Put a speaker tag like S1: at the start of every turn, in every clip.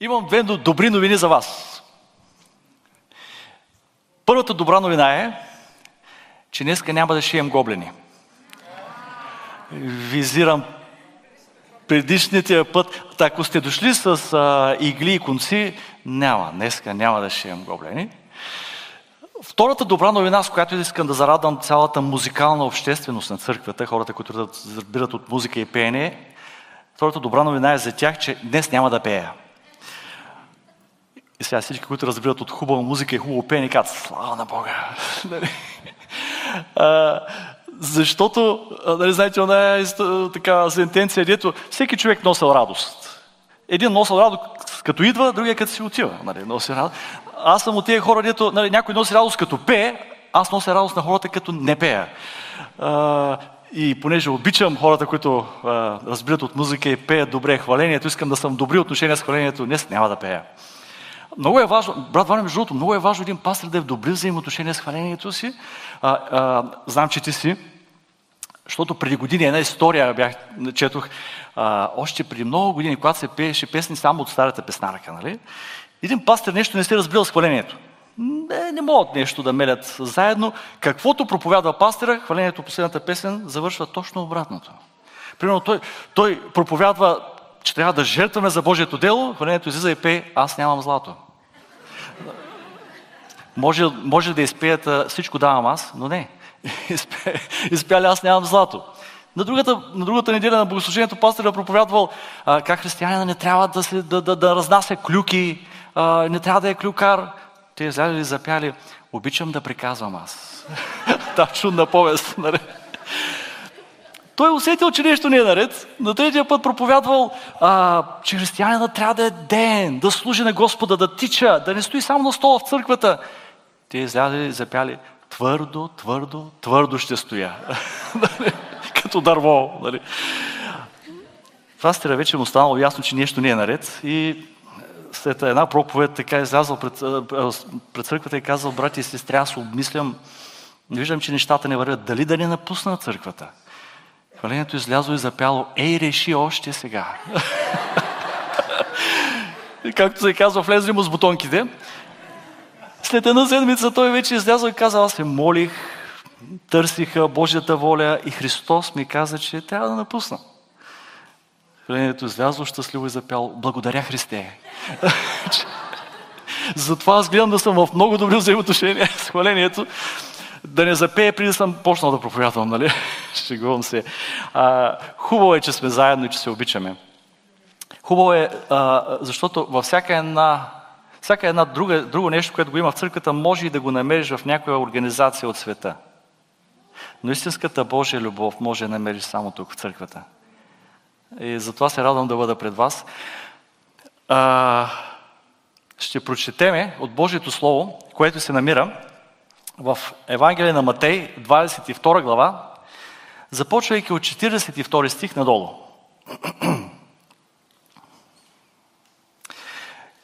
S1: Имам две добри новини за вас. Първата добра новина е, че днеска няма да шием гоблени. Визирам предишния път. Ако сте дошли с а, игли и конци, няма. Днеска няма да шием гоблени. Втората добра новина, с която искам да зарадвам цялата музикална общественост на църквата, хората, които разбират от музика и пеене, втората добра новина е за тях, че днес няма да пея. И сега всички, които разбират от хубава музика и хубаво пеене, казват, слава на Бога! Нали? защото, нали, знаете, она е така сентенция, дето всеки човек носил радост. Един носил радост като идва, другия като си отива. Нали, носи радост. Аз съм от тези хора, дето нали, някой носи радост като пее, аз нося радост на хората като не пея. А, и понеже обичам хората, които а, разбират от музика и пеят добре хвалението, искам да съм добри отношения с хвалението, днес няма да пея. Много е важно, брат Ваня, между другото, много е важно един пастор да е в добри взаимоотношения с хвалението си. А, а, знам, че ти си, защото преди години една история бях, четох, а, още преди много години, когато се пееше песни само от старата песнарка, нали? Един пастор нещо не се разбирал с хвалението. Не, не могат нещо да мелят заедно. Каквото проповядва пастора, хвалението последната песен завършва точно обратното. Примерно той, той проповядва, че трябва да жертваме за Божието дело, хвалението излиза и пее, аз нямам злато. Може, може да изпеят всичко давам аз, но не. Изпяли аз нямам злато. На другата, на другата неделя на богослужението пастора проповядвал а, как християнина не трябва да, се, да, да, да разнася клюки, а, не трябва да е клюкар. Те излязли и запяли, обичам да приказвам аз. Та чудна повест. Нали? Той усетил, че нещо не е наред. На третия път проповядвал, а, че християнина трябва да е ден, да служи на Господа, да тича, да не стои само на стола в църквата. Те излязли и запяли, твърдо, твърдо, твърдо ще стоя. Нали? Като дърво. Нали? Пастира вече му станало ясно, че нещо не е наред и след една проповед така е излязъл пред, пред църквата и казал, брати и сестри, аз обмислям, виждам, че нещата не вървят. Дали да не напусна църквата? Хвалението излязло и запяло, ей, реши още сега. Както се казва, влезли му с бутонките. След една седмица той вече излязъл и каза, аз се молих, търсиха Божията воля и Христос ми каза, че трябва да напусна. Хвалението излязло щастливо и запял, благодаря Христе. Затова аз гледам да съм в много добри взаимоотношения с хвалението, да не запее преди да съм почнал да проповядвам, нали? Шегувам се. А, хубаво е, че сме заедно и че се обичаме. Хубаво е, а, защото във всяка една, всяка една друга, друго нещо, което го има в църквата, може и да го намериш в някоя организация от света. Но истинската Божия любов може да намериш само тук в църквата. И затова се радвам да бъда пред вас. А, ще прочетеме от Божието Слово, което се намира в Евангелие на Матей, 22 глава, започвайки от 42 стих надолу.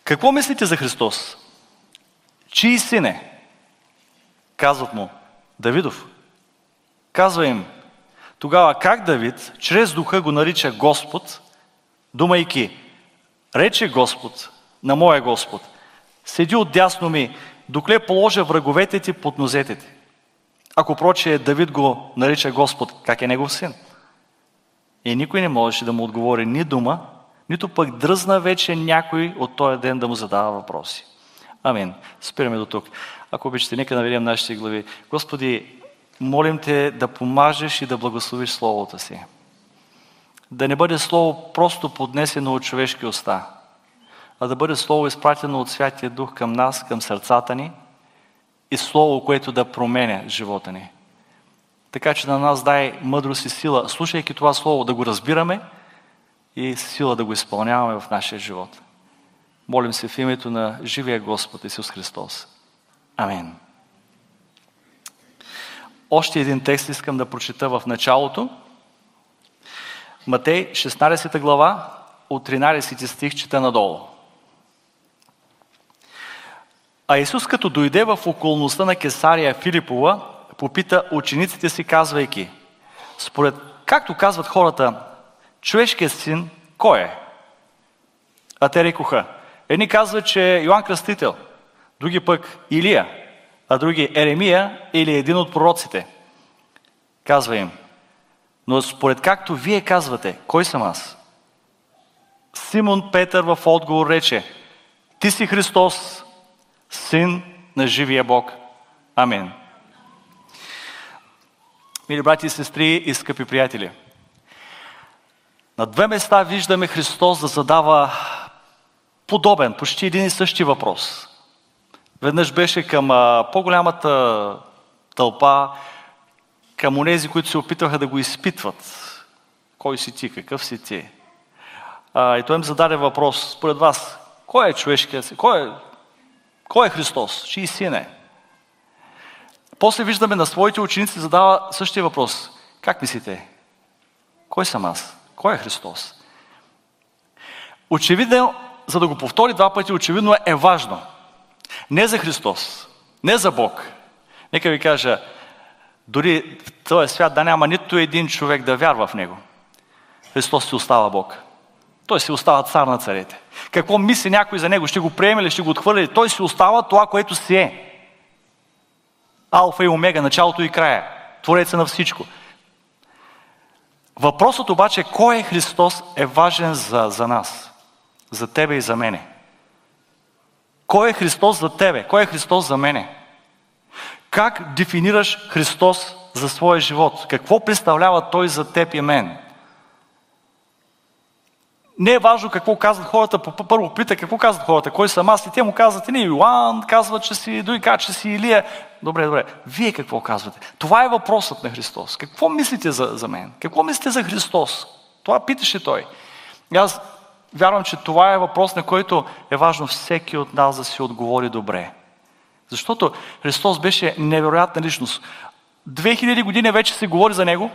S1: Какво мислите за Христос? Чий син е? Казват му, Давидов. Казва им, тогава как Давид, чрез духа го нарича Господ, думайки, рече Господ на моя Господ, седи отдясно ми, докле положа враговете ти под нозете ти. Ако проче Давид го нарича Господ, как е негов син? И никой не можеше да му отговори ни дума, нито пък дръзна вече някой от този ден да му задава въпроси. Амин. Спираме до тук. Ако обичате, нека наведем нашите глави. Господи, молим Те да помажеш и да благословиш Словото си. Да не бъде Слово просто поднесено от човешки уста, а да бъде Слово изпратено от Святия Дух към нас, към сърцата ни и Слово, което да променя живота ни. Така че на нас дай мъдрост и сила, слушайки това Слово, да го разбираме и сила да го изпълняваме в нашия живот. Молим се в името на живия Господ Исус Христос. Амин. Още един текст искам да прочита в началото. Матей, 16 глава, от 13 стих чета надолу. А Исус, като дойде в околността на Кесария Филипова, попита учениците си, казвайки, според както казват хората, човешкият син кой е? А те рекоха, Едни казват, че е Йоанн Кръстител, други пък Илия, а други Еремия или един от пророците. Казва им, но според както вие казвате, кой съм аз? Симон Петър в отговор рече, ти си Христос, син на живия Бог. Амин. Мили брати и сестри и скъпи приятели, на две места виждаме Христос да задава подобен, почти един и същи въпрос. Веднъж беше към по-голямата тълпа, към онези, които се опитваха да го изпитват. Кой си ти, какъв си ти? А, и той им зададе въпрос, според вас, кой е човешкият си? Кой е, кой е Христос? Чий син е? После виждаме на своите ученици задава същия въпрос. Как мислите? Кой съм аз? Кой е Христос? Очевидно, за да го повтори два пъти, очевидно е важно. Не за Христос, не за Бог. Нека ви кажа, дори в този свят да няма нито един човек да вярва в Него. Христос си остава Бог. Той си остава цар на царете. Какво мисли някой за Него? Ще го приеме ли, ще го отхвърли ли? Той си остава това, което си е. Алфа и Омега, началото и края. Твореца на всичко. Въпросът обаче, кой е Христос, е важен за, за нас. За тебе и за мене. Кой е Христос за тебе? Кой е Христос за мене? Как дефинираш Христос за своя живот? Какво представлява Той за теб и мен? Не е важно какво казват хората. Първо пита какво казват хората, кой съм аз и те му казват, не, Йоан казва, че си, казват, че си Илия. Добре, добре. Вие какво казвате? Това е въпросът на Христос. Какво мислите за, за мен? Какво мислите за Христос? Това питаше той. И аз вярвам, че това е въпрос, на който е важно всеки от нас да си отговори добре. Защото Христос беше невероятна личност. 2000 години вече се говори за Него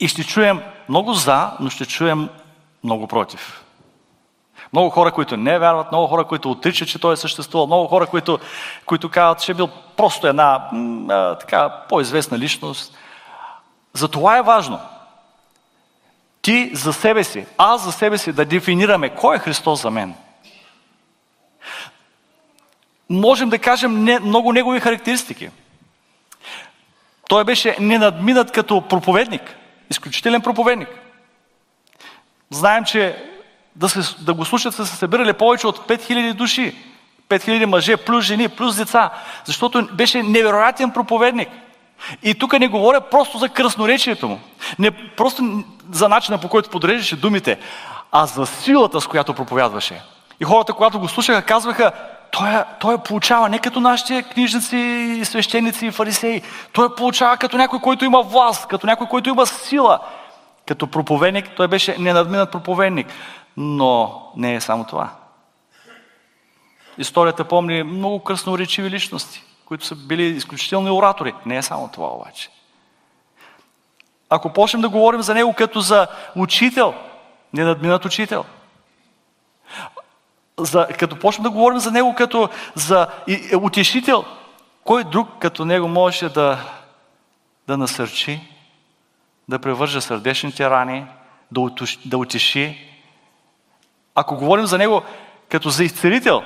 S1: и ще чуем много за, но ще чуем много против. Много хора, които не вярват, много хора, които отричат, че той е съществувал, много хора, които, които казват, че е бил просто една а, така по-известна личност. За това е важно. Ти за себе си, аз за себе си да дефинираме кой е Христос за мен. Можем да кажем не, много негови характеристики. Той беше ненадминат като проповедник, изключителен проповедник. Знаем, че да, се, да го слушат са се събирали повече от 5000 души. 5000 мъже, плюс жени, плюс деца. Защото беше невероятен проповедник. И тук не говоря просто за кръсноречието му. Не просто за начина по който подреждаше думите, а за силата, с която проповядваше. И хората, когато го слушаха, казваха, той, той получава не като нашите книжници, свещеници и фарисеи. Той получава като някой, който има власт, като някой, който има сила. Като проповедник, той беше ненадминат проповедник. Но не е само това. Историята помни много кръсноречиви личности, които са били изключителни оратори. Не е само това обаче. Ако почнем да говорим за него като за учител, ненадминат учител, за, като почнем да говорим за него като за и, е, утешител, кой друг като него можеше да, да насърчи, да превържа сърдечните рани, да, утуши, да утеши. Ако говорим за него като за изцелител,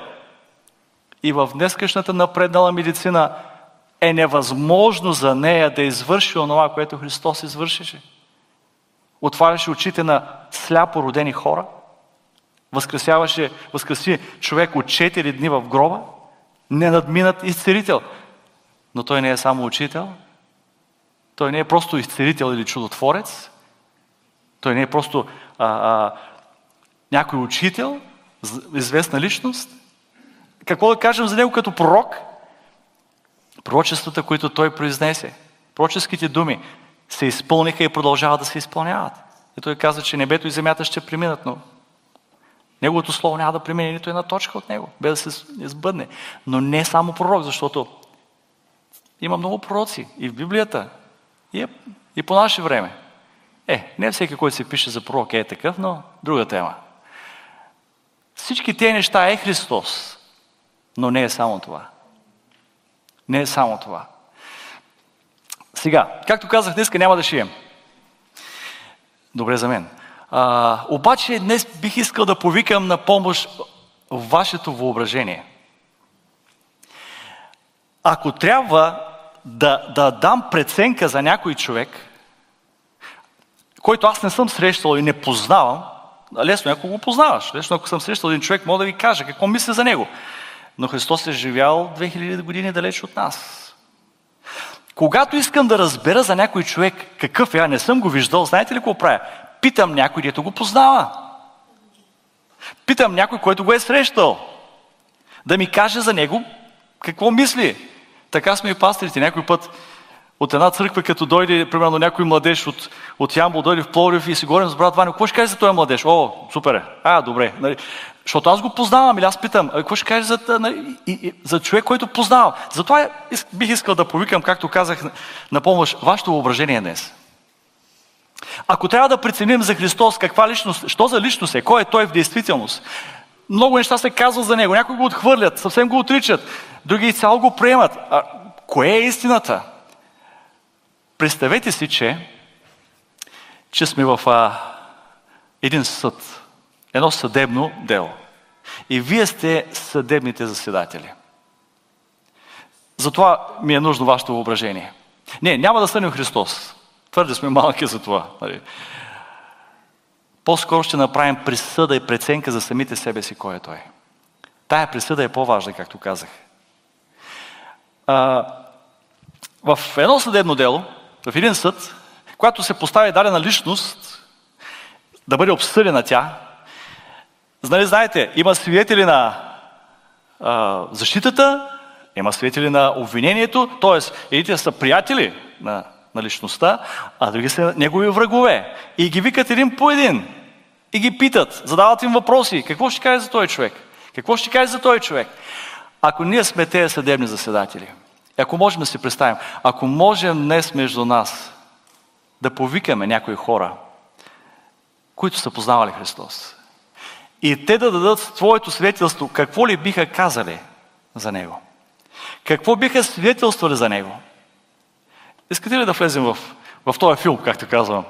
S1: и в днескашната напреднала медицина е невъзможно за нея да извърши онова, което Христос извършише. Отваряше очите на сляпо родени хора, възкресяваше, възкреси човек от 4 дни в гроба, ненадминат изцелител. Но той не е само учител, той не е просто изцелител или чудотворец. Той не е просто а, а, някой учител, известна личност. Какво да кажем за него като пророк? Пророчествата, които той произнесе, пророческите думи се изпълниха и продължават да се изпълняват. И той каза, че небето и земята ще преминат, но неговото слово няма да премине нито една точка от него, без да се избъдне. Но не само пророк, защото има много пророци и в Библията, и, и по наше време. Е, не всеки, който се пише за пророк е такъв, но друга тема. Всички тези неща е Христос, но не е само това. Не е само това. Сега, както казах, днеска няма да шием. Добре за мен. А, обаче днес бих искал да повикам на помощ вашето въображение. Ако трябва да, да дам преценка за някой човек, който аз не съм срещал и не познавам, лесно ако го познаваш. Лесно ако съм срещал един човек, мога да ви кажа какво мисля за него. Но Христос е живял 2000 години далеч от нас. Когато искам да разбера за някой човек какъв е, а не съм го виждал, знаете ли какво правя? Питам някой, дето го познава. Питам някой, който го е срещал. Да ми каже за него какво мисли. Така сме и пастрите. Някой път от една църква, като дойде, примерно, някой младеж от, от Ямбол, дойде в Пловдив и си говорим с брат Ваня, какво ще каже за този младеж? О, супер е. А, добре. Нали? Защото аз го познавам или аз питам, какво ще каже за, нали, за човек, който познавам? Затова бих искал да повикам, както казах на помощ, вашето въображение днес. Ако трябва да преценим за Христос каква личност, що за личност е, кой е Той в действителност, много неща се казват за Него. Някои го отхвърлят, съвсем го отричат, други цяло го приемат. А кое е истината? Представете си, че, че сме в а, един съд, едно съдебно дело. И вие сте съдебните заседатели. Затова ми е нужно вашето въображение. Не, няма да съдим Христос. Твърде сме малки за това. Нали? По-скоро ще направим присъда и преценка за самите себе си, кой е Той. Тая присъда е по-важна, както казах. А, в едно съдебно дело, в един съд, когато се постави дадена личност, да бъде обсъдена тя, нали, знаете, има свидетели на а, защитата, има свидетели на обвинението, т.е. едните са приятели на, на личността, а други са негови врагове. И ги викат един по един. И ги питат, задават им въпроси. Какво ще каже за този човек? Какво ще каже за този човек? Ако ние сме тези съдебни заседатели – ако можем да си представим, ако можем днес между нас да повикаме някои хора, които са познавали Христос, и те да дадат своето свидетелство, какво ли биха казали за Него? Какво биха свидетелствали за Него? Искате ли да влезем в, в този филм, както казвам?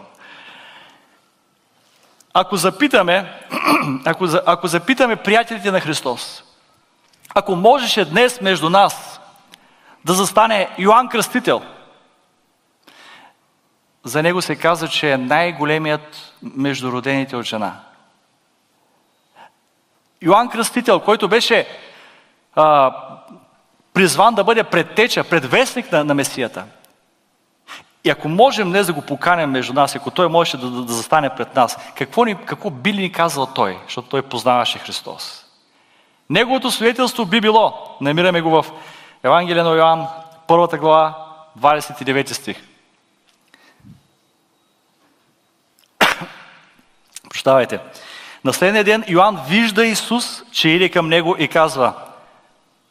S1: Ако запитаме, ако, ако запитаме приятелите на Христос, ако можеше днес между нас да застане Йоанн Кръстител. За него се казва, че е най-големият между родените от жена. Йоанн Кръстител, който беше а, призван да бъде предтеча, предвестник на, на Месията. И ако можем днес да го поканем между нас, ако той можеше да, да, да застане пред нас, какво, ни, какво би ли ни казал той, защото той познаваше Христос? Неговото свидетелство би било, намираме го в Евангелие на Йоанн, първата глава, 29 стих. Прощавайте. На следния ден Йоанн вижда Исус, че иде към него и казва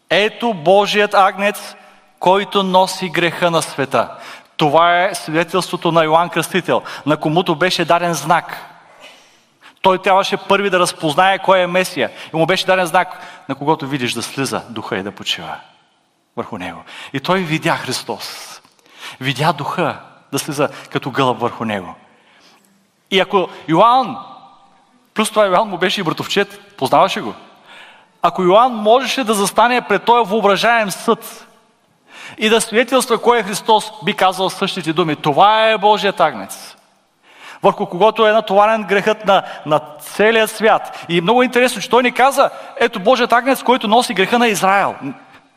S1: Ето Божият агнец, който носи греха на света. Това е свидетелството на Йоанн Кръстител, на комуто беше даден знак. Той трябваше първи да разпознае кой е Месия. И му беше даден знак, на когото видиш да слиза духа и да почива върху него. И той видя Христос. Видя духа да слиза като гълъб върху него. И ако Йоанн, плюс това Йоанн му беше и братовчет, познаваше го. Ако Йоанн можеше да застане пред този въображаем съд и да свидетелства кой е Христос, би казал същите думи. Това е Божият агнец върху когото е натоварен грехът на, на целия свят. И много интересно, че той ни каза, ето Божият агнец, който носи греха на Израел.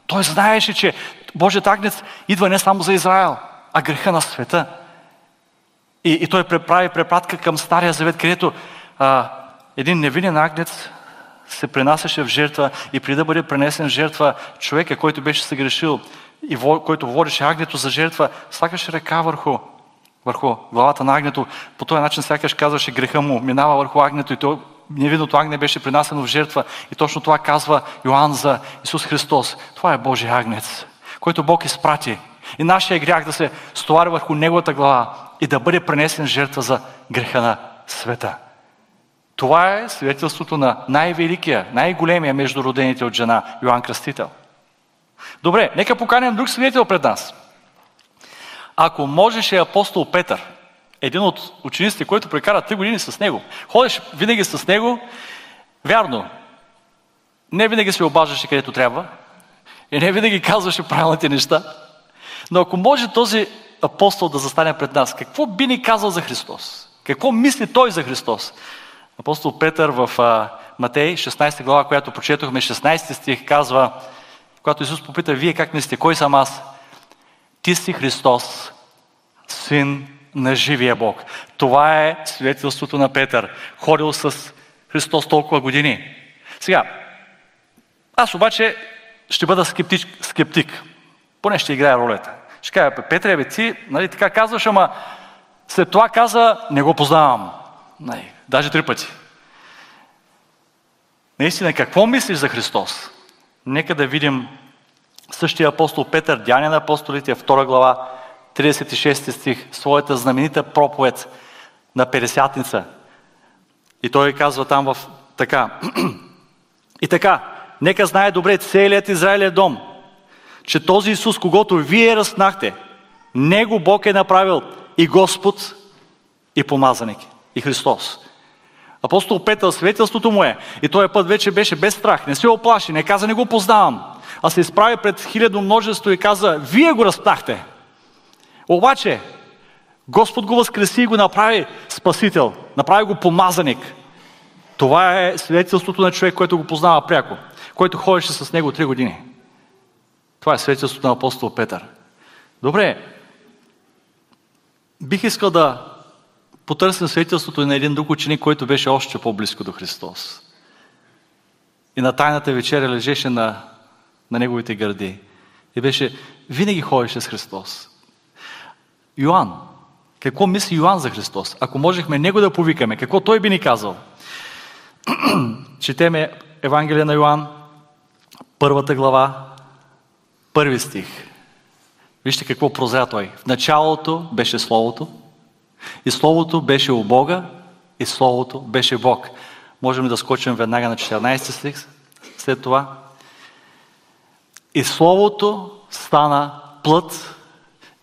S1: Той знаеше, че Божият агнец идва не само за Израел, а греха на света. И, и той преправи препратка към Стария Завет, където а, един невинен агнец се пренасяше в жертва и преди да бъде пренесен в жертва, човека, който беше съгрешил и който водеше агнето за жертва, слагаше ръка върху, върху главата на агнето. По този начин сякаш казваше греха му, минава върху агнето и той невинното агне беше принасено в жертва. И точно това казва Йоанн за Исус Христос. Това е Божий агнец, който Бог изпрати. И нашия грях да се стовари върху Неговата глава и да бъде пренесен жертва за греха на света. Това е свидетелството на най-великия, най-големия между родените от жена Йоанн Кръстител. Добре, нека поканем друг свидетел пред нас. Ако можеше апостол Петър – един от учениците, който прекара три години с него. Ходеше винаги с него. Вярно, не винаги се обаждаше където трябва и не винаги казваше правилните неща. Но ако може този апостол да застане пред нас, какво би ни казал за Христос? Какво мисли той за Христос? Апостол Петър в Матей, 16 глава, която прочетохме, 16 стих, казва, когато Исус попита, вие как мислите, кой съм аз? Ти си Христос, син на живия Бог. Това е свидетелството на Петър. Ходил с Христос толкова години. Сега, аз обаче ще бъда скептик, скептик. Поне ще играя ролята. Ще кажа, Петре, бе, ти нали, така казваш, ама след това каза, не го познавам. Нали, даже три пъти. Наистина, какво мислиш за Христос? Нека да видим същия апостол Петър, Дяне на апостолите, втора глава, 36 стих, своята знаменита проповед на Пересятница. И той казва там в така. И така, нека знае добре целият Израилев дом, че този Исус, когато вие разпнахте, Него Бог е направил и Господ, и помазаник, и Христос. Апостол Петър, свидетелството му е, и този път вече беше без страх, не се оплаши, не каза, не го познавам, а се изправи пред хилядно множество и каза, вие го разпнахте. Обаче, Господ го възкреси и го направи спасител, направи го помазаник. Това е свидетелството на човек, който го познава пряко, който ходеше с него три години. Това е свидетелството на апостол Петър. Добре, бих искал да потърсим свидетелството на един друг ученик, който беше още по-близко до Христос. И на тайната вечеря лежеше на, на неговите гърди. И беше, винаги ходеше с Христос. Йоанн. Какво мисли Йоанн за Христос? Ако можехме него да повикаме, какво той би ни казал? Четеме Евангелие на Йоанн, първата глава, първи стих. Вижте какво прозря той. В началото беше Словото, и Словото беше у Бога, и Словото беше Бог. Можем да скочим веднага на 14 стих след това. И Словото стана плът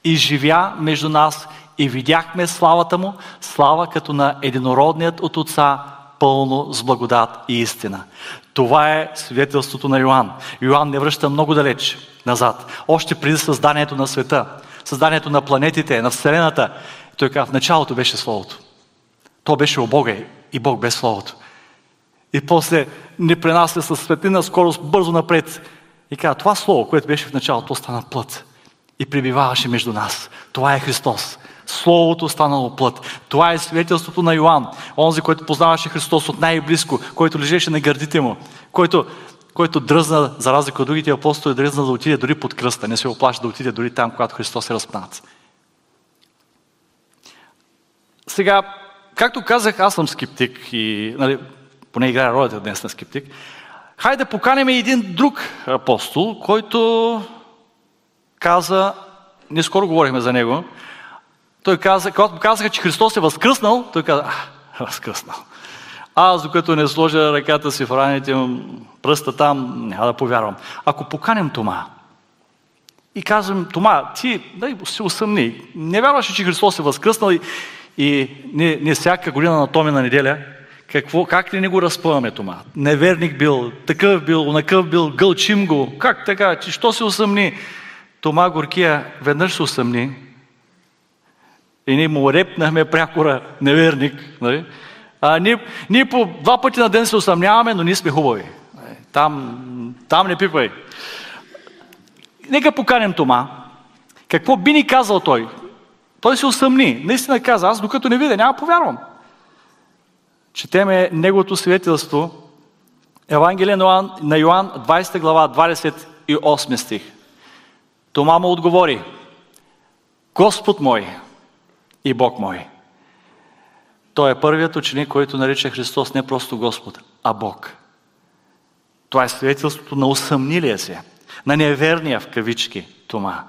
S1: и живя между нас и видяхме славата му, слава като на единородният от Отца, пълно с благодат и истина. Това е свидетелството на Йоанн. Йоанн не връща много далеч назад. Още преди създанието на света, създанието на планетите, на Вселената, той казва, в началото беше Словото. То беше у Бога и Бог без Словото. И после ни пренася със светлина скорост бързо напред. И казва, това Слово, което беше в началото, стана плът и пребиваваше между нас. Това е Христос. Словото станало плът. Това е свидетелството на Йоанн, онзи, който познаваше Христос от най-близко, който лежеше на гърдите му, който, който дръзна, за разлика от другите апостоли, дръзна да отиде дори под кръста, не се оплаши да отиде дори там, когато Христос е разпнат. Сега, както казах, аз съм скептик и нали, поне играя ролята днес на скептик. Хайде да поканим един друг апостол, който каза, ние скоро говорихме за него, той каза, когато казаха, че Христос е възкръснал, той каза, а, възкръснал. Аз, докато не сложа ръката си в раните, пръста там, няма да повярвам. Ако поканем Тома и казвам, Тома, ти дай се усъмни, не вярваше, че Христос е възкръснал и, и ние, ние всяка година на Томи на неделя, какво, как ли не го разпъваме Тома? Неверник бил, такъв бил, накъв бил, гълчим го. Как така? Че що се усъмни? Тома Горкия веднъж се усъмни и ние му репнахме прякора неверник. Нали? А ние, ние по два пъти на ден се усъмняваме, но ние сме хубави. Там, там не пипай. Нека поканем Тома. Какво би ни казал той? Той се усъмни. Наистина каза, аз докато не видя, няма повярвам. Четеме неговото свидетелство, Евангелие на Йоан, 20 глава, 28 стих. Тома му отговори, Господ мой и Бог мой. Той е първият ученик, който нарича Христос не просто Господ, а Бог. Това е свидетелството на усъмнилия се, на неверния в кавички Тома.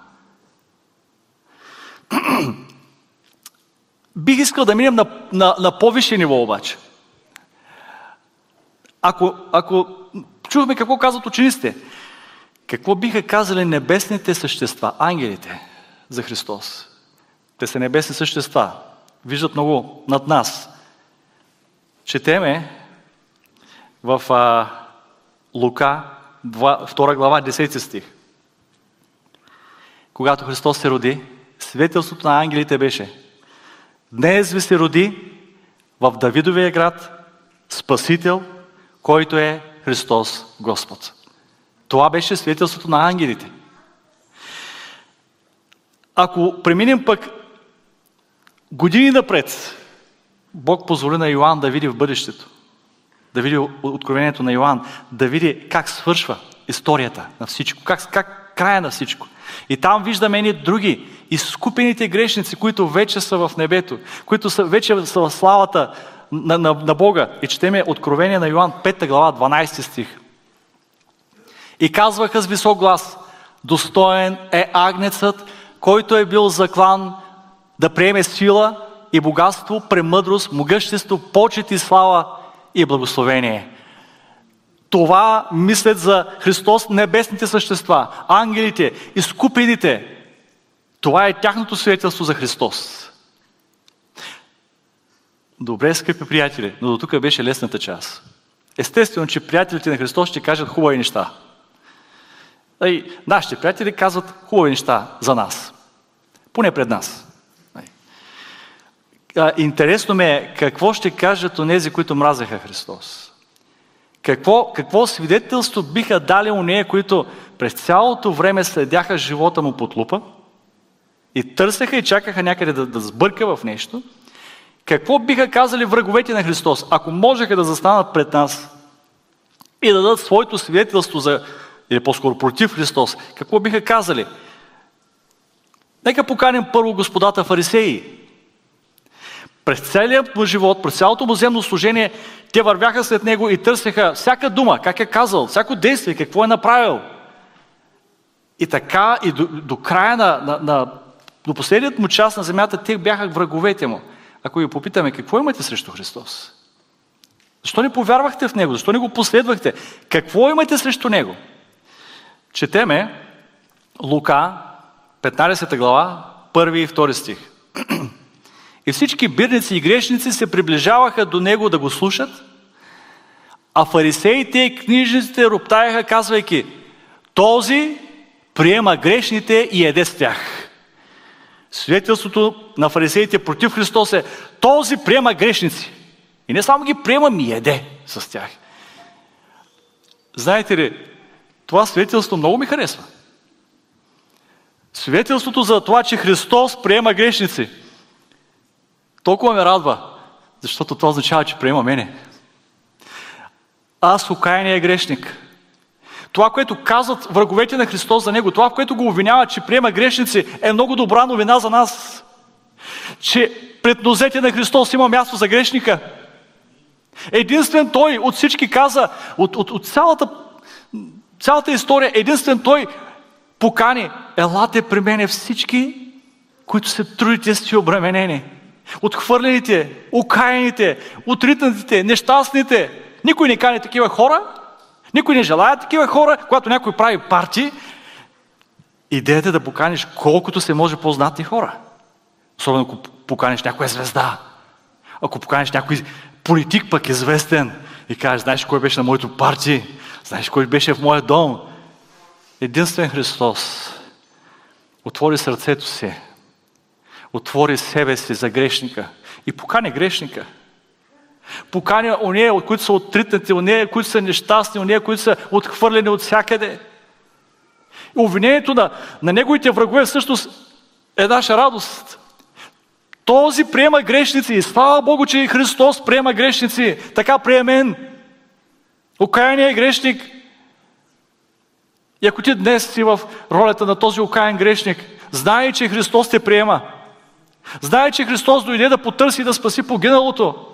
S1: Бих искал да минем на, на, на повише ниво обаче. Ако, ако чухме какво казват учениците, какво биха казали небесните същества, ангелите за Христос? Те са небесни същества. Виждат много над нас. Четеме в а, Лука, 2 глава, 10 стих. Когато Христос се роди, свидетелството на ангелите беше Днес ви се роди в Давидовия град Спасител, който е Христос Господ. Това беше свидетелството на ангелите. Ако преминем пък години напред, Бог позволи на Йоанн да види в бъдещето, да види откровението на Йоанн, да види как свършва историята на всичко, как, как края на всичко. И там виждаме едни други, изкупените грешници, които вече са в небето, които са, вече са в славата на, на, на Бога. И четеме Откровение на Йоанн 5 глава, 12 стих. И казваха с висок глас, достоен е агнецът, който е бил заклан да приеме сила и богатство, премъдрост, могъщество, почет и слава и благословение. Това мислят за Христос небесните същества, ангелите, изкупените. Това е тяхното свидетелство за Христос. Добре, скъпи приятели, но до тук беше лесната част. Естествено, че приятелите на Христос ще кажат хубави неща. И нашите приятели казват хубави неща за нас. Поне пред нас. Интересно ме е какво ще кажат онези, които мразеха Христос. Какво, какво свидетелство биха дали у нея, които през цялото време следяха живота му под лупа и търсеха и чакаха някъде да, да сбърка в нещо? Какво биха казали враговете на Христос, ако можеха да застанат пред нас и да дадат своето свидетелство за, или по-скоро против Христос? Какво биха казали? Нека поканим първо господата фарисеи. През целият му живот, през цялото му земно служение, те вървяха след него и търсеха всяка дума, как е казал, всяко действие, какво е направил. И така, и до, до края на, на, на до последният му част на земята, те бяха враговете му. Ако ви попитаме, какво имате срещу Христос? Защо не повярвахте в Него? Защо не го последвахте? Какво имате срещу Него? Четеме Лука, 15 глава, 1 и 2 стих. И всички бирници и грешници се приближаваха до него да го слушат, а фарисеите и книжниците роптаяха, казвайки, този приема грешните и еде с тях. Свидетелството на фарисеите против Христос е, този приема грешници. И не само ги приема, ми еде с тях. Знаете ли, това свидетелство много ми харесва. Свидетелството за това, че Христос приема грешници – толкова ме радва, защото това означава, че приема мене. Аз окаяния грешник. Това, което казват враговете на Христос за него, това, което го обвиняват, че приема грешници, е много добра новина за нас. Че пред нозете на Христос има място за грешника. Единствен Той от всички каза, от, от, от цялата, цялата история, единствен Той покани, елате при мене всички, които се трудите си обременени. Отхвърлените, окаяните, отритнатите, нещастните. Никой не кани такива хора. Никой не желая такива хора. Когато някой прави парти, идеята е да поканиш колкото се може по-знатни хора. Особено ако поканиш някоя звезда. Ако поканиш някой политик пък известен и кажеш, знаеш кой беше на моето парти, знаеш кой беше в моя дом. Единствен Христос отвори сърцето си отвори себе си за грешника и покани грешника. Поканя онея, които са отритнати, онея, които са нещастни, онея, които са отхвърлени от всякъде. Обвинението на, на неговите врагове всъщност е наша радост. Този приема грешници и слава Богу, че Христос приема грешници. Така приемен. Окаяният е грешник. И ако ти днес си в ролята на този окаян грешник, знай, че Христос те приема. Знае, че Христос дойде да потърси и да спаси погиналото.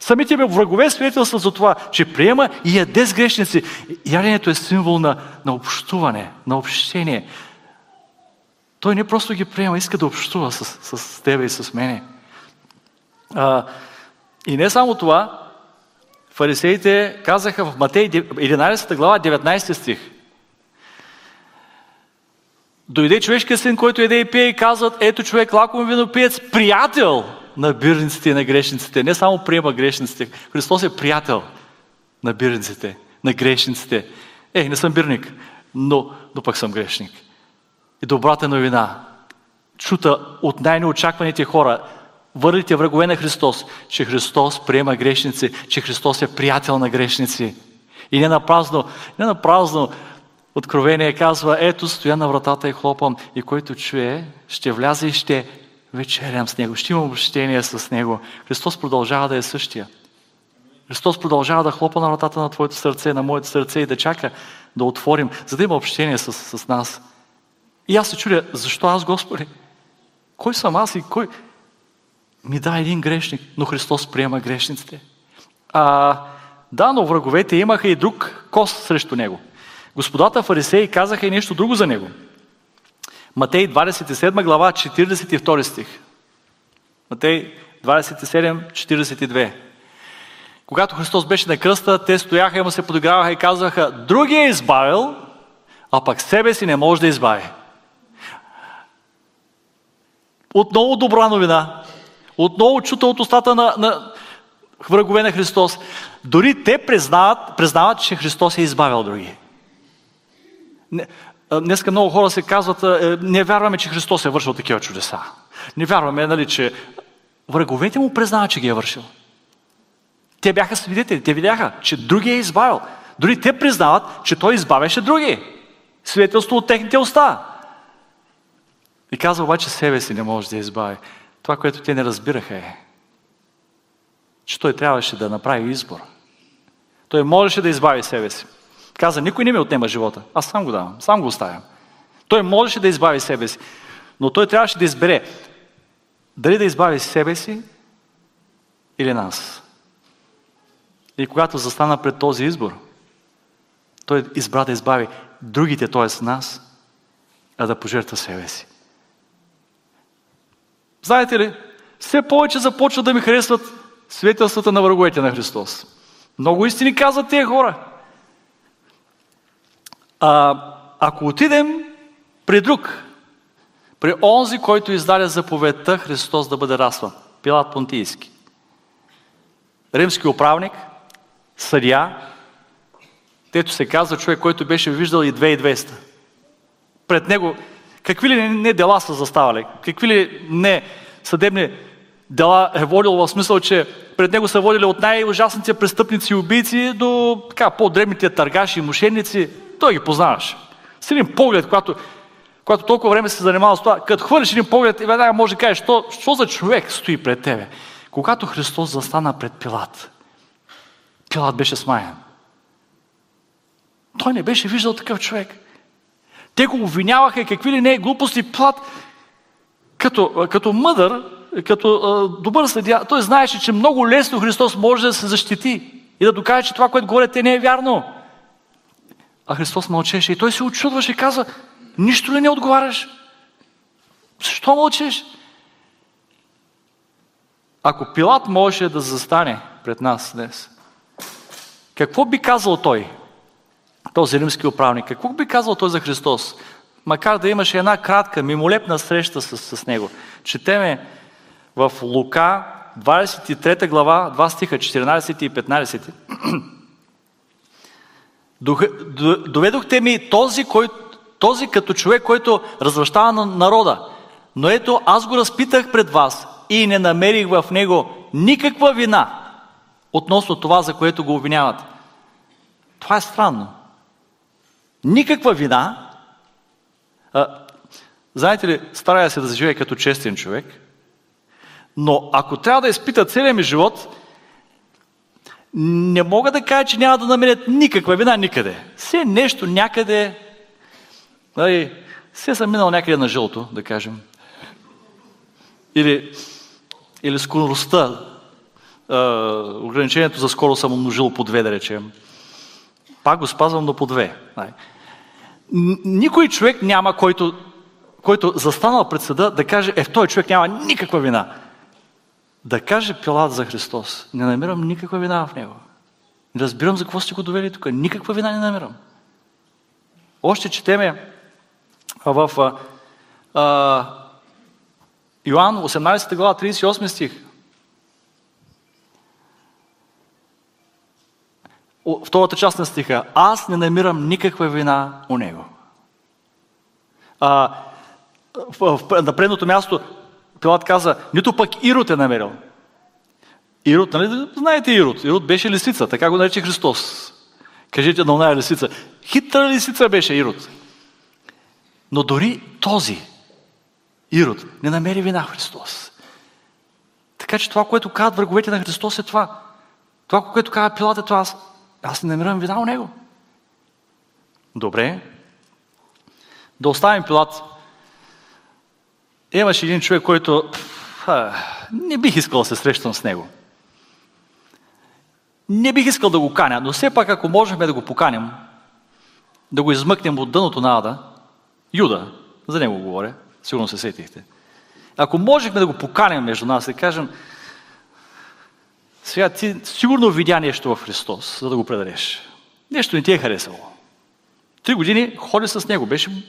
S1: Самите ми врагове свидетелстват за това, че приема и яде с грешници. Яденето е символ на, на общуване, на общение. Той не просто ги приема, иска да общува с, с тебе и с мене. А, и не само това, фарисеите казаха в Матей 11 глава 19 стих. Дойде човешкият син, който еде и пие и казват, ето човек, лаком винопиец, приятел на бирниците и на грешниците. Не само приема грешниците. Христос е приятел на бирниците, на грешниците. Е, не съм бирник, но, но пък съм грешник. И добрата новина, чута от най-неочакваните хора, върлите врагове на Христос, че Христос приема грешници, че Христос е приятел на грешници. И не напразно, не напразно Откровение казва, ето стоя на вратата и хлопам и който чуе, ще вляза и ще вечерям с Него, ще имам общение с Него. Христос продължава да е същия. Христос продължава да хлопа на вратата на Твоето сърце, на моето сърце и да чака да отворим, за да има общение с, с нас. И аз се чудя, защо аз, Господи? Кой съм аз и кой? Ми да, един грешник, но Христос приема грешниците. А, да, но враговете имаха и друг кост срещу него. Господата фарисеи казаха и нещо друго за него. Матей 27 глава, 42 стих. Матей 27, 42. Когато Христос беше на кръста, те стояха и му се подиграваха и казваха, другия е избавил, а пък себе си не може да избави. Отново добра новина. Отново чута от устата на, на врагове на Христос. Дори те признават, признават, че Христос е избавил други. Днеска много хора се казват, е, не вярваме, че Христос е вършил такива чудеса. Не вярваме, нали, че враговете му признават, че ги е вършил. Те бяха свидетели, те видяха, че други е избавил. Дори те признават, че той избавяше други. Свидетелство от техните уста. И казва обаче себе си не може да избави. Това, което те не разбираха е, че той трябваше да направи избор. Той можеше да избави себе си. Каза, никой не ми отнема живота. Аз сам го давам, сам го оставям. Той можеше да избави себе си, но той трябваше да избере дали да избави себе си или нас. И когато застана пред този избор, той избра да избави другите, т.е. нас, а да пожертва себе си. Знаете ли, все повече започват да ми харесват свидетелствата на враговете на Христос. Много истини казват тези хора. А, ако отидем при друг, при онзи, който издаде заповедта Христос да бъде расван, Пилат Понтийски, римски управник, съдия, тето се казва човек, който беше виждал и 2200. Пред него какви ли не дела са заставали, какви ли не съдебни дела е водил в смисъл, че пред него са водили от най-ужасните престъпници и убийци до така, по-дребните търгаши и мошенници. Той ги познаваш. С един поглед, когато, когато толкова време се занимава с това, като хвърлиш един поглед и веднага може да кажеш, що, що за човек стои пред тебе. Когато Христос застана пред Пилат, Пилат беше смаян. Той не беше виждал такъв човек. Те го обвиняваха какви ли не глупости. Пилат, като, като мъдър, като а, добър съдия, той знаеше, че много лесно Христос може да се защити и да докаже, че това, което говорят не е вярно. А Христос мълчеше и той се очудваше и каза, нищо ли не отговаряш? Защо мълчеш? Ако Пилат можеше да застане пред нас днес, какво би казал той, този римски управник? Какво би казал той за Христос? Макар да имаше една кратка, мимолепна среща с, с него. Четеме в Лука, 23 глава, 2 стиха, 14 и 15. Доведохте ми този, кой, този като човек, който развръщава на народа. Но ето, аз го разпитах пред вас и не намерих в него никаква вина относно това, за което го обвиняват. Това е странно. Никаква вина. А, знаете ли, старая се да заживее като честен човек, но ако трябва да изпита целият ми живот, не мога да кажа, че няма да намерят никаква вина никъде. Все нещо някъде, нали, все съм минал някъде на жълто, да кажем. Или, или скоростта, е, ограничението за скоро съм умножил по две, да речем. Пак го спазвам, но по две. Нали. Никой човек няма, който, който застанал пред съда да каже, е, в този човек няма никаква вина да каже Пилат за Христос, не намирам никаква вина в него. Не разбирам за какво сте го довели тук. Никаква вина не намирам. Още четеме в а, а, Йоанн 18 глава 38 стих. втората част на стиха, аз не намирам никаква вина у него. А, в, в, на предното място Пилат каза, нито пък Ирод е намерил. Ирод, нали? Знаете Ирод. Ирод беше лисица, така го нарече Христос. Кажете на оная лисица. Хитра лисица беше Ирод. Но дори този Ирод не намери вина Христос. Така че това, което казват враговете на Христос е това. Това, което казва Пилат е това. Аз, аз не намирам вина у него. Добре. Да оставим Пилат. Имаше един човек, който а, не бих искал да се срещам с него. Не бих искал да го каня, но все пак ако можем да го поканим, да го измъкнем от дъното на Ада, Юда, за него говоря, сигурно се сетихте. Ако можехме да го поканим между нас и кажем, сега ти сигурно видя нещо в Христос, за да го предадеш. Нещо не ти е харесало. Три години ходи с него, беше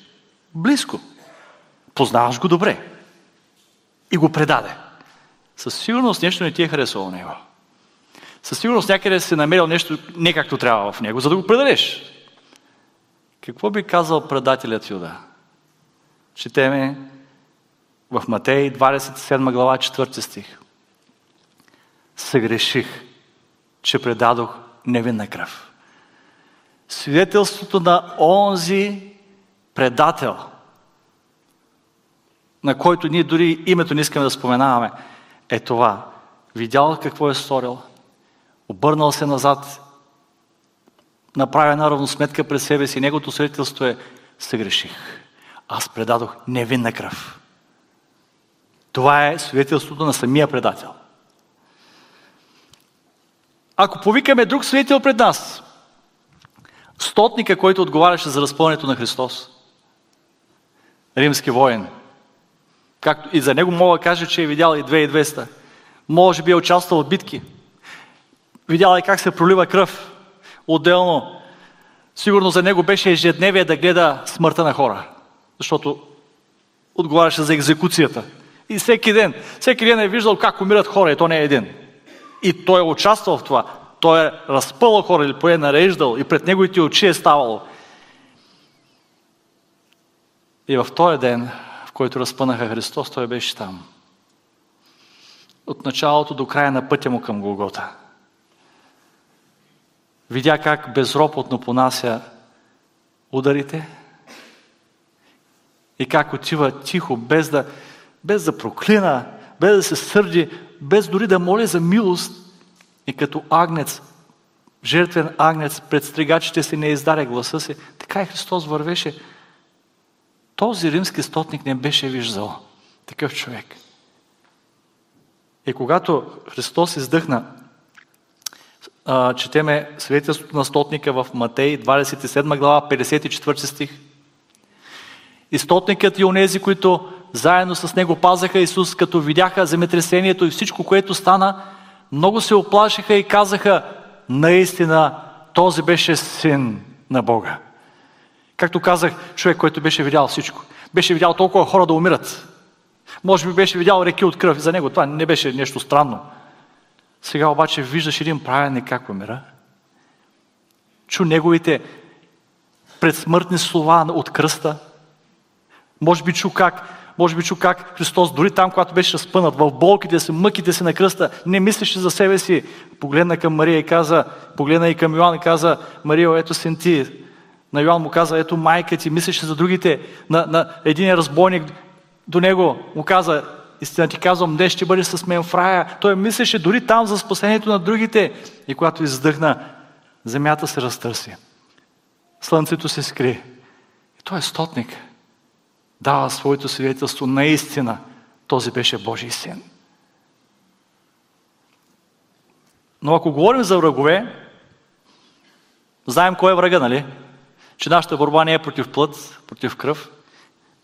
S1: близко. Познаваш го добре. И го предаде. Със сигурност нещо не ти е харесало него. Със сигурност някъде си намерил нещо не както трябва в него, за да го предадеш. Какво би казал предателят Юда? Четеме в Матей 27 глава 4 стих. Съгреших, че предадох невинна кръв. Свидетелството на онзи предател, на който ние дори името не искаме да споменаваме, е това. Видял какво е сторил, обърнал се назад, направи една равносметка пред себе си. Неговото свидетелство е съгреших. Аз предадох невинна кръв. Това е свидетелството на самия предател. Ако повикаме друг свидетел пред нас, стотника, който отговаряше за разпълнението на Христос, римски воин, както и за него мога да кажа, че е видял и 2200. Може би е участвал в битки. Видял е как се пролива кръв. Отделно, сигурно за него беше ежедневие да гледа смъртта на хора. Защото отговаряше за екзекуцията. И всеки ден, всеки ден е виждал как умират хора, и то не е един. И той е участвал в това. Той е разпълвал хора или пое нареждал и пред неговите очи е ставало. И в този ден, който разпънаха Христос, той беше там. От началото до края на пътя му към Голгота. Видя как безропотно понася ударите и как отива тихо, без да, без да проклина, без да се сърди, без дори да моля за милост и като агнец, жертвен агнец пред стригачите си не издаде гласа си. Така и Христос вървеше. Този римски стотник не беше виждал такъв човек. И когато Христос издъхна, четеме свидетелството на стотника в Матей, 27 глава, 54 стих. И стотникът и онези, които заедно с него пазаха Исус, като видяха земетресението и всичко, което стана, много се оплашиха и казаха, наистина, този беше син на Бога. Както казах, човек, който беше видял всичко. Беше видял толкова хора да умират. Може би беше видял реки от кръв. За него това не беше нещо странно. Сега обаче виждаш един праведник как умира. Чу неговите предсмъртни слова от кръста. Може би чу как, може би чу как Христос, дори там, когато беше разпънат, в болките си, мъките си на кръста, не мислеше за себе си. Погледна към Мария и каза, погледна и към Йоан и каза, Мария, ето син ти. На Йоан му каза, ето майка ти, мислеше за другите. На, на един разбойник до него му каза, истина ти казвам, днес ще бъде с мен в рая. Той мислеше дори там за спасението на другите. И когато издъхна, земята се разтърси. Слънцето се скри. И той е стотник дава своето свидетелство наистина този беше Божий син. Но ако говорим за врагове, знаем кой е врага, нали? Че нашата борба не е против плът, против кръв.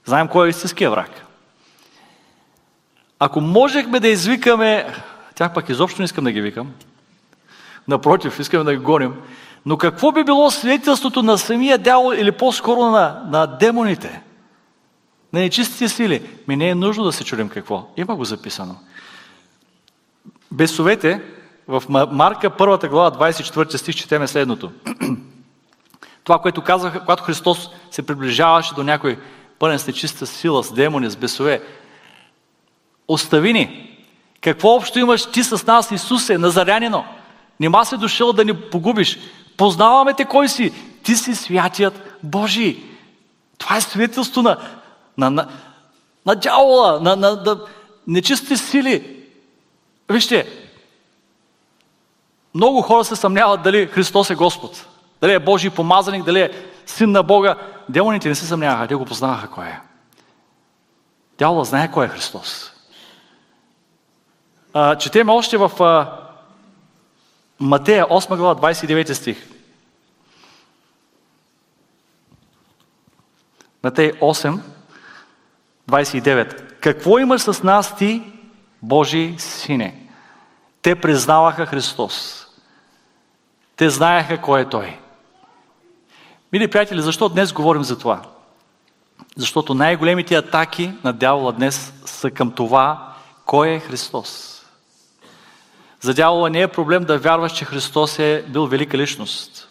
S1: Знаем кой е истинския враг. Ако можехме да извикаме, тях пък изобщо не искам да ги викам, напротив, искаме да ги гоним, но какво би било свидетелството на самия дявол или по-скоро на, на демоните? на нечистите сили. Ми не е нужно да се чудим какво. Има го записано. Бесовете, в Марка първата глава, 24 стих, четеме следното. Това, което казваха, когато Христос се приближаваше до някой пълен с нечиста сила, с демони, с бесове. Остави ни. Какво общо имаш ти с нас, Исусе, Назарянино? Нима си дошъл да ни погубиш. Познаваме те кой си. Ти си святият Божий. Това е свидетелство на, на, на, на дявола, на, на, на нечисти сили. Вижте, много хора се съмняват дали Христос е Господ, дали е Божий помазаник, дали е син на Бога. Демоните не се съмняваха, те го познаваха кой е. Дявола знае кой е Христос. А, четеме още в а, Матея 8 глава 29 стих. Матей 8, 29. Какво имаш с нас ти, Божи сине? Те признаваха Христос. Те знаеха кой е Той. Мили приятели, защо днес говорим за това? Защото най-големите атаки на дявола днес са към това, кой е Христос. За дявола не е проблем да вярваш, че Христос е бил велика личност.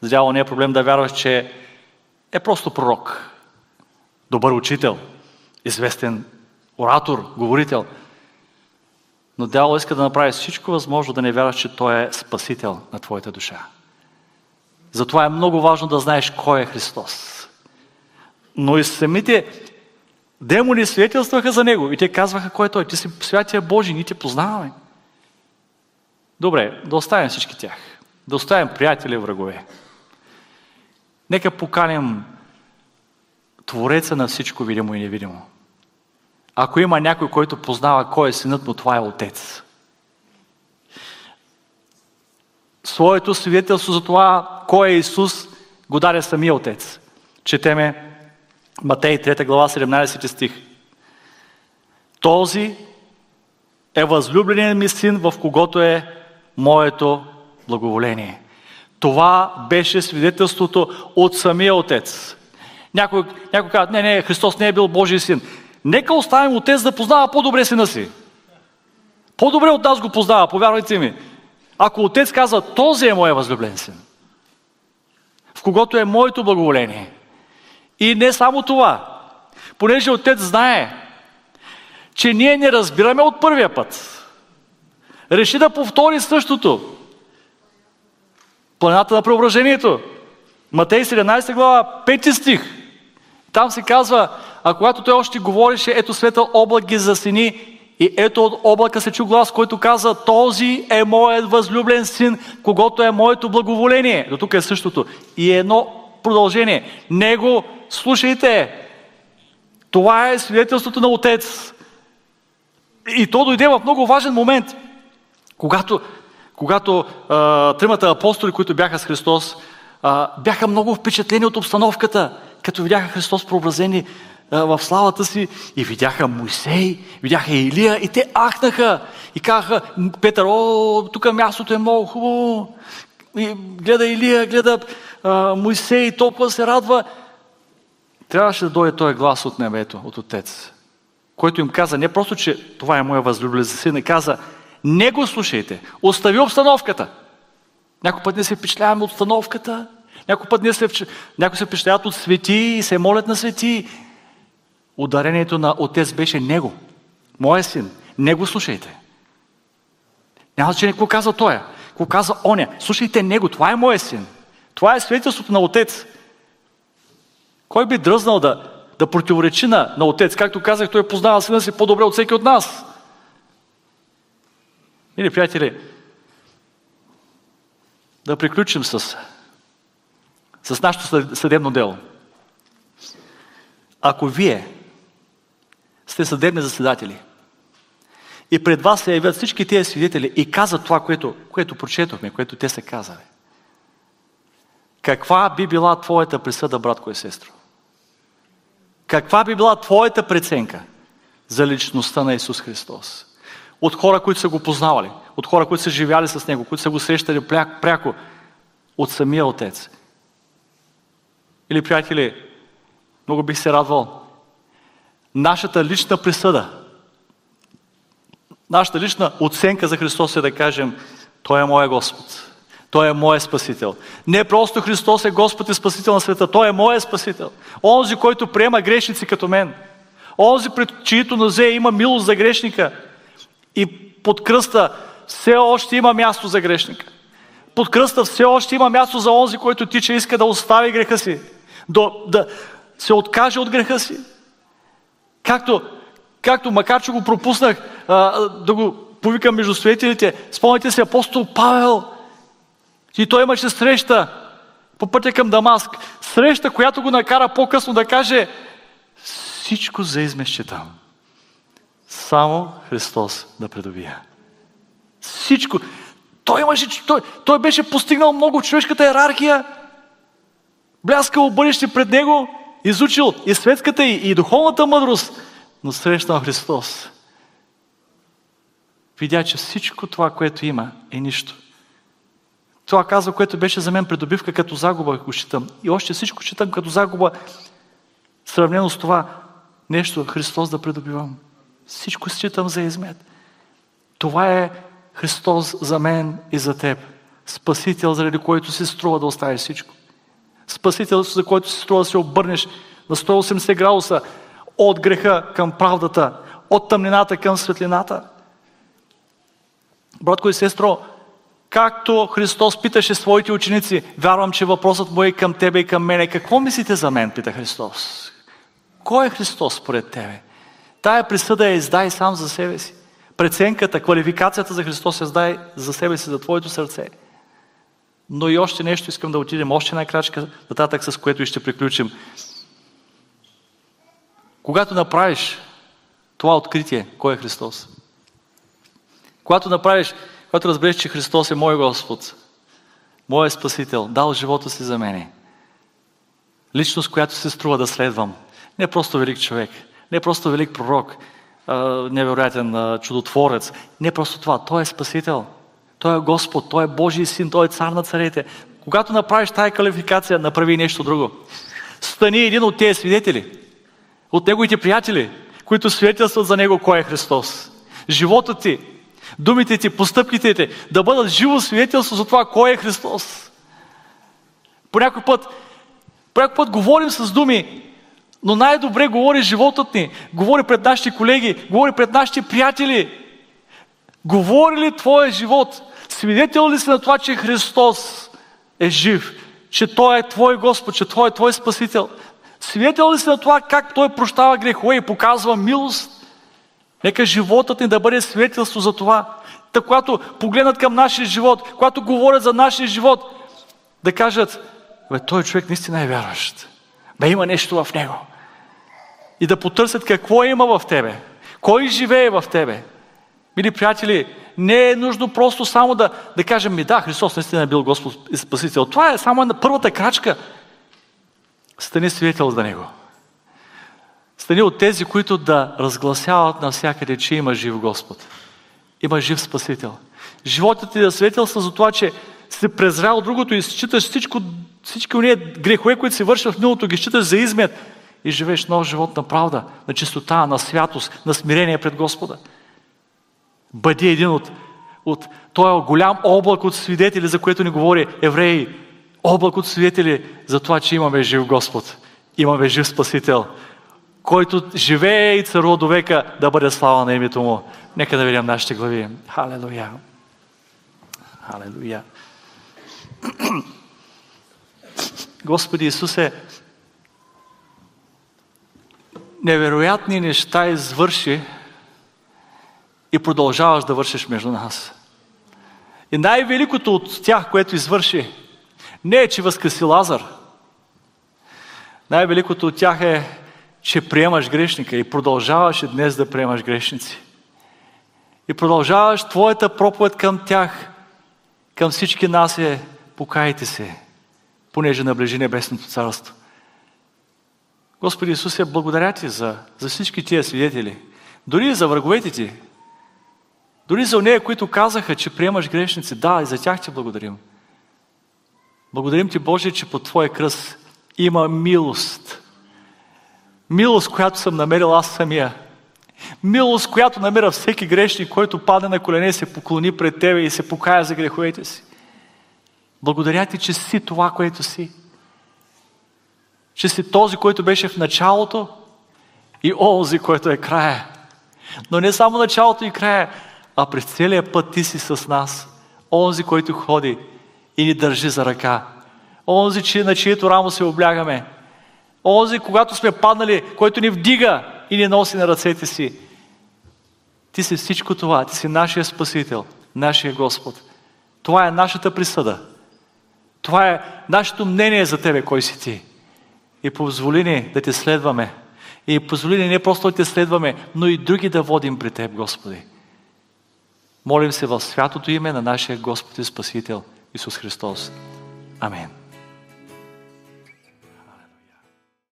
S1: За дявола не е проблем да вярваш, че е просто пророк, добър учител, известен оратор, говорител. Но дявол иска да направи всичко възможно да не вярваш, че той е спасител на твоята душа. Затова е много важно да знаеш кой е Христос. Но и самите демони свидетелстваха за Него и те казваха кой е Той. Ти си святия Божий, ние те познаваме. Добре, да оставим всички тях. Да оставим приятели и врагове. Нека поканим Твореца на всичко видимо и невидимо. Ако има някой, който познава кой е синът му, това е Отец. Своето свидетелство за това, кой е Исус, го даде самия Отец. Четеме Матей 3 глава 17 стих. Този е възлюбленият ми син, в когото е моето благоволение. Това беше свидетелството от самия Отец. Някой, някой казва, не, не, Христос не е бил Божий син. Нека оставим Отец да познава по-добре сина си. По-добре от нас го познава, повярвайте ми. Ако Отец казва, този е моя възлюблен син, в когото е моето благоволение. И не само това, понеже Отец знае, че ние не разбираме от първия път. Реши да повтори същото. Планата на преображението. Матей 17 глава, 5 стих. Там се казва, а когато той още говореше, ето светъл облак ги засени и ето от облака се чу глас, който каза, този е моят възлюблен син, когато е моето благоволение. До тук е същото. И едно продължение. Него слушайте. Това е свидетелството на Отец. И то дойде в много важен момент. Когато, когато а, тримата апостоли, които бяха с Христос, а, бяха много впечатлени от обстановката, като видяха Христос прообразени в славата си и видяха Моисей, видяха Илия и те ахнаха и казаха, Петър, о, тук мястото е много хубаво. И гледа Илия, гледа а, Моисей, толкова се радва. Трябваше да дойде този глас от небето, от Отец, който им каза не просто, че това е моя възлюблен син, не каза, не го слушайте, остави обстановката. Някой път не се впечатляваме от обстановката, някой път не се, някой се впечатляват от свети и се молят на свети ударението на отец беше него. Моя син. Не го слушайте. Няма значение какво казва той. Какво казва оня. Слушайте него. Това е моя син. Това е свидетелството на отец. Кой би дръзнал да, да противоречи на, на отец? Както казах, той познава сина си по-добре от всеки от нас. Или, приятели, да приключим с, с нашето съдебно дело. Ако вие сте съдебни заседатели. И пред вас се явят всички тези свидетели и казват това, което, което прочетохме, което те са казали. Каква би била твоята присъда, братко и сестро? Каква би била твоята преценка за личността на Исус Христос? От хора, които са го познавали, от хора, които са живяли с Него, които са го срещали пряко, от самия Отец. Или, приятели, много бих се радвал нашата лична присъда Нашата лична оценка за Христос е да кажем, Той е моя Господ. Той е моят Спасител. Не просто Христос е Господ и Спасител на света, Той е моят Спасител. Онзи, който приема грешници като мен. Онзи, пред чието нозе има милост за грешника. И под кръста все още има място за грешника. Под кръста все още има място за онзи, който тича иска да остави греха си. Да, да се откаже от греха си. Както, както макар че го пропуснах а, да го повикам между свидетелите, спомняте се апостол Павел, и той имаше среща по пътя към Дамаск. Среща, която го накара по-късно да каже всичко за измещетам. Само Христос да придобия. Всичко. Той, имаше, той, той беше постигнал много в човешката иерархия. Бляскал бъдеще пред него, изучил и светската и, духовната мъдрост, но срещнал Христос. Видя, че всичко това, което има, е нищо. Това казва, което беше за мен придобивка като загуба, ако считам. И още всичко считам като загуба, сравнено с това нещо Христос да придобивам. Всичко считам за измет. Това е Христос за мен и за теб. Спасител, заради който си струва да оставиш всичко. Спасител, за който си струва да се обърнеш на 180 градуса от греха към правдата, от тъмнината към светлината. Братко и сестро, както Христос питаше своите ученици, вярвам, че въпросът му е към тебе и към мене. Какво мислите за мен, пита Христос. Кой е Христос според тебе? Тая присъда я издай сам за себе си. Преценката, квалификацията за Христос я издай за себе си, за твоето сърце. Но и още нещо искам да отидем, още една крачка нататък, с което и ще приключим. Когато направиш това откритие, кой е Христос? Когато направиш, когато разбереш, че Христос е мой Господ, мой Спасител, дал живота си за мене, личност, която се струва да следвам, не просто велик човек, не просто велик пророк, невероятен чудотворец, не просто това, Той е Спасител, Той е Господ, Той е Божий син, Той е цар на царете. Когато направиш тая квалификация, направи нещо друго. Стани един от тези свидетели, от неговите приятели, които свидетелстват за него кой е Христос. Животът ти, думите ти, постъпките ти да бъдат живо свидетелство за това кой е Христос. По някой път, по път говорим с думи, но най-добре говори животът ни, говори пред нашите колеги, говори пред нашите приятели. Говори ли твоя живот? Свидетел ли си на това, че Христос е жив? Че Той е Твой Господ, че Той е Твой Спасител? Свидетел ли си на това как Той прощава грехове и показва милост? Нека животът ни да бъде свидетелство за това. Та когато погледнат към нашия живот, когато говорят за нашия живот, да кажат, бе, той човек наистина е вярващ. Бе, има нещо в него. И да потърсят какво има в тебе. Кой живее в тебе. Мили приятели, не е нужно просто само да, да кажем ми, да, Христос наистина е бил Господ и Спасител. Това е само на първата крачка. Стани свидетел за Него. Стани от тези, които да разгласяват навсякъде, че има жив Господ. Има жив Спасител. Животът ти да свидетелства за това, че си презрял другото и считаш всичко, всички уния грехове, които си вършил в миналото, ги считаш за измет и живееш нов живот на правда, на чистота, на святост, на смирение пред Господа. Бъди един от, от този голям облак от свидетели, за което ни говори евреи. Облак от свидетели за това, че имаме жив Господ. Имаме жив Спасител, който живее и царува до века, да бъде слава на името Му. Нека да видим нашите глави. Халелуя. Халелуя. Господи Исусе, невероятни неща извърши и продължаваш да вършиш между нас. И най-великото от тях, което извърши, не е, че възкреси Лазар. Най-великото от тях е, че приемаш грешника и продължаваш и днес да приемаш грешници. И продължаваш твоята проповед към тях, към всички нас е покайте се, понеже наближи Небесното царство. Господи Исусе, благодаря Ти за, за всички тия свидетели. Дори и за враговете Ти. Дори за нея, които казаха, че приемаш грешници. Да, и за тях Ти благодарим. Благодарим Ти, Боже, че по Твоя кръст има милост. Милост, която съм намерил аз самия. Милост, която намира всеки грешник, който падне на колене и се поклони пред Тебе и се покая за греховете си. Благодаря Ти, че си това, което си. Че си този, който беше в началото и онзи, който е края. Но не само началото и края, а през целия път Ти си с нас. Онзи, който ходи и ни държи за ръка. Онзи, че, на чието рамо се облягаме. Онзи, когато сме паднали, който ни вдига и ни носи на ръцете си. Ти си всичко това. Ти си нашия Спасител, нашия Господ. Това е нашата присъда. Това е нашето мнение за Тебе, кой си Ти. И позволи ни да Те следваме. И позволи ни не просто да Те следваме, но и други да водим при Теб, Господи. Молим се в святото име на нашия Господ и Спасител Исус Христос. Амин.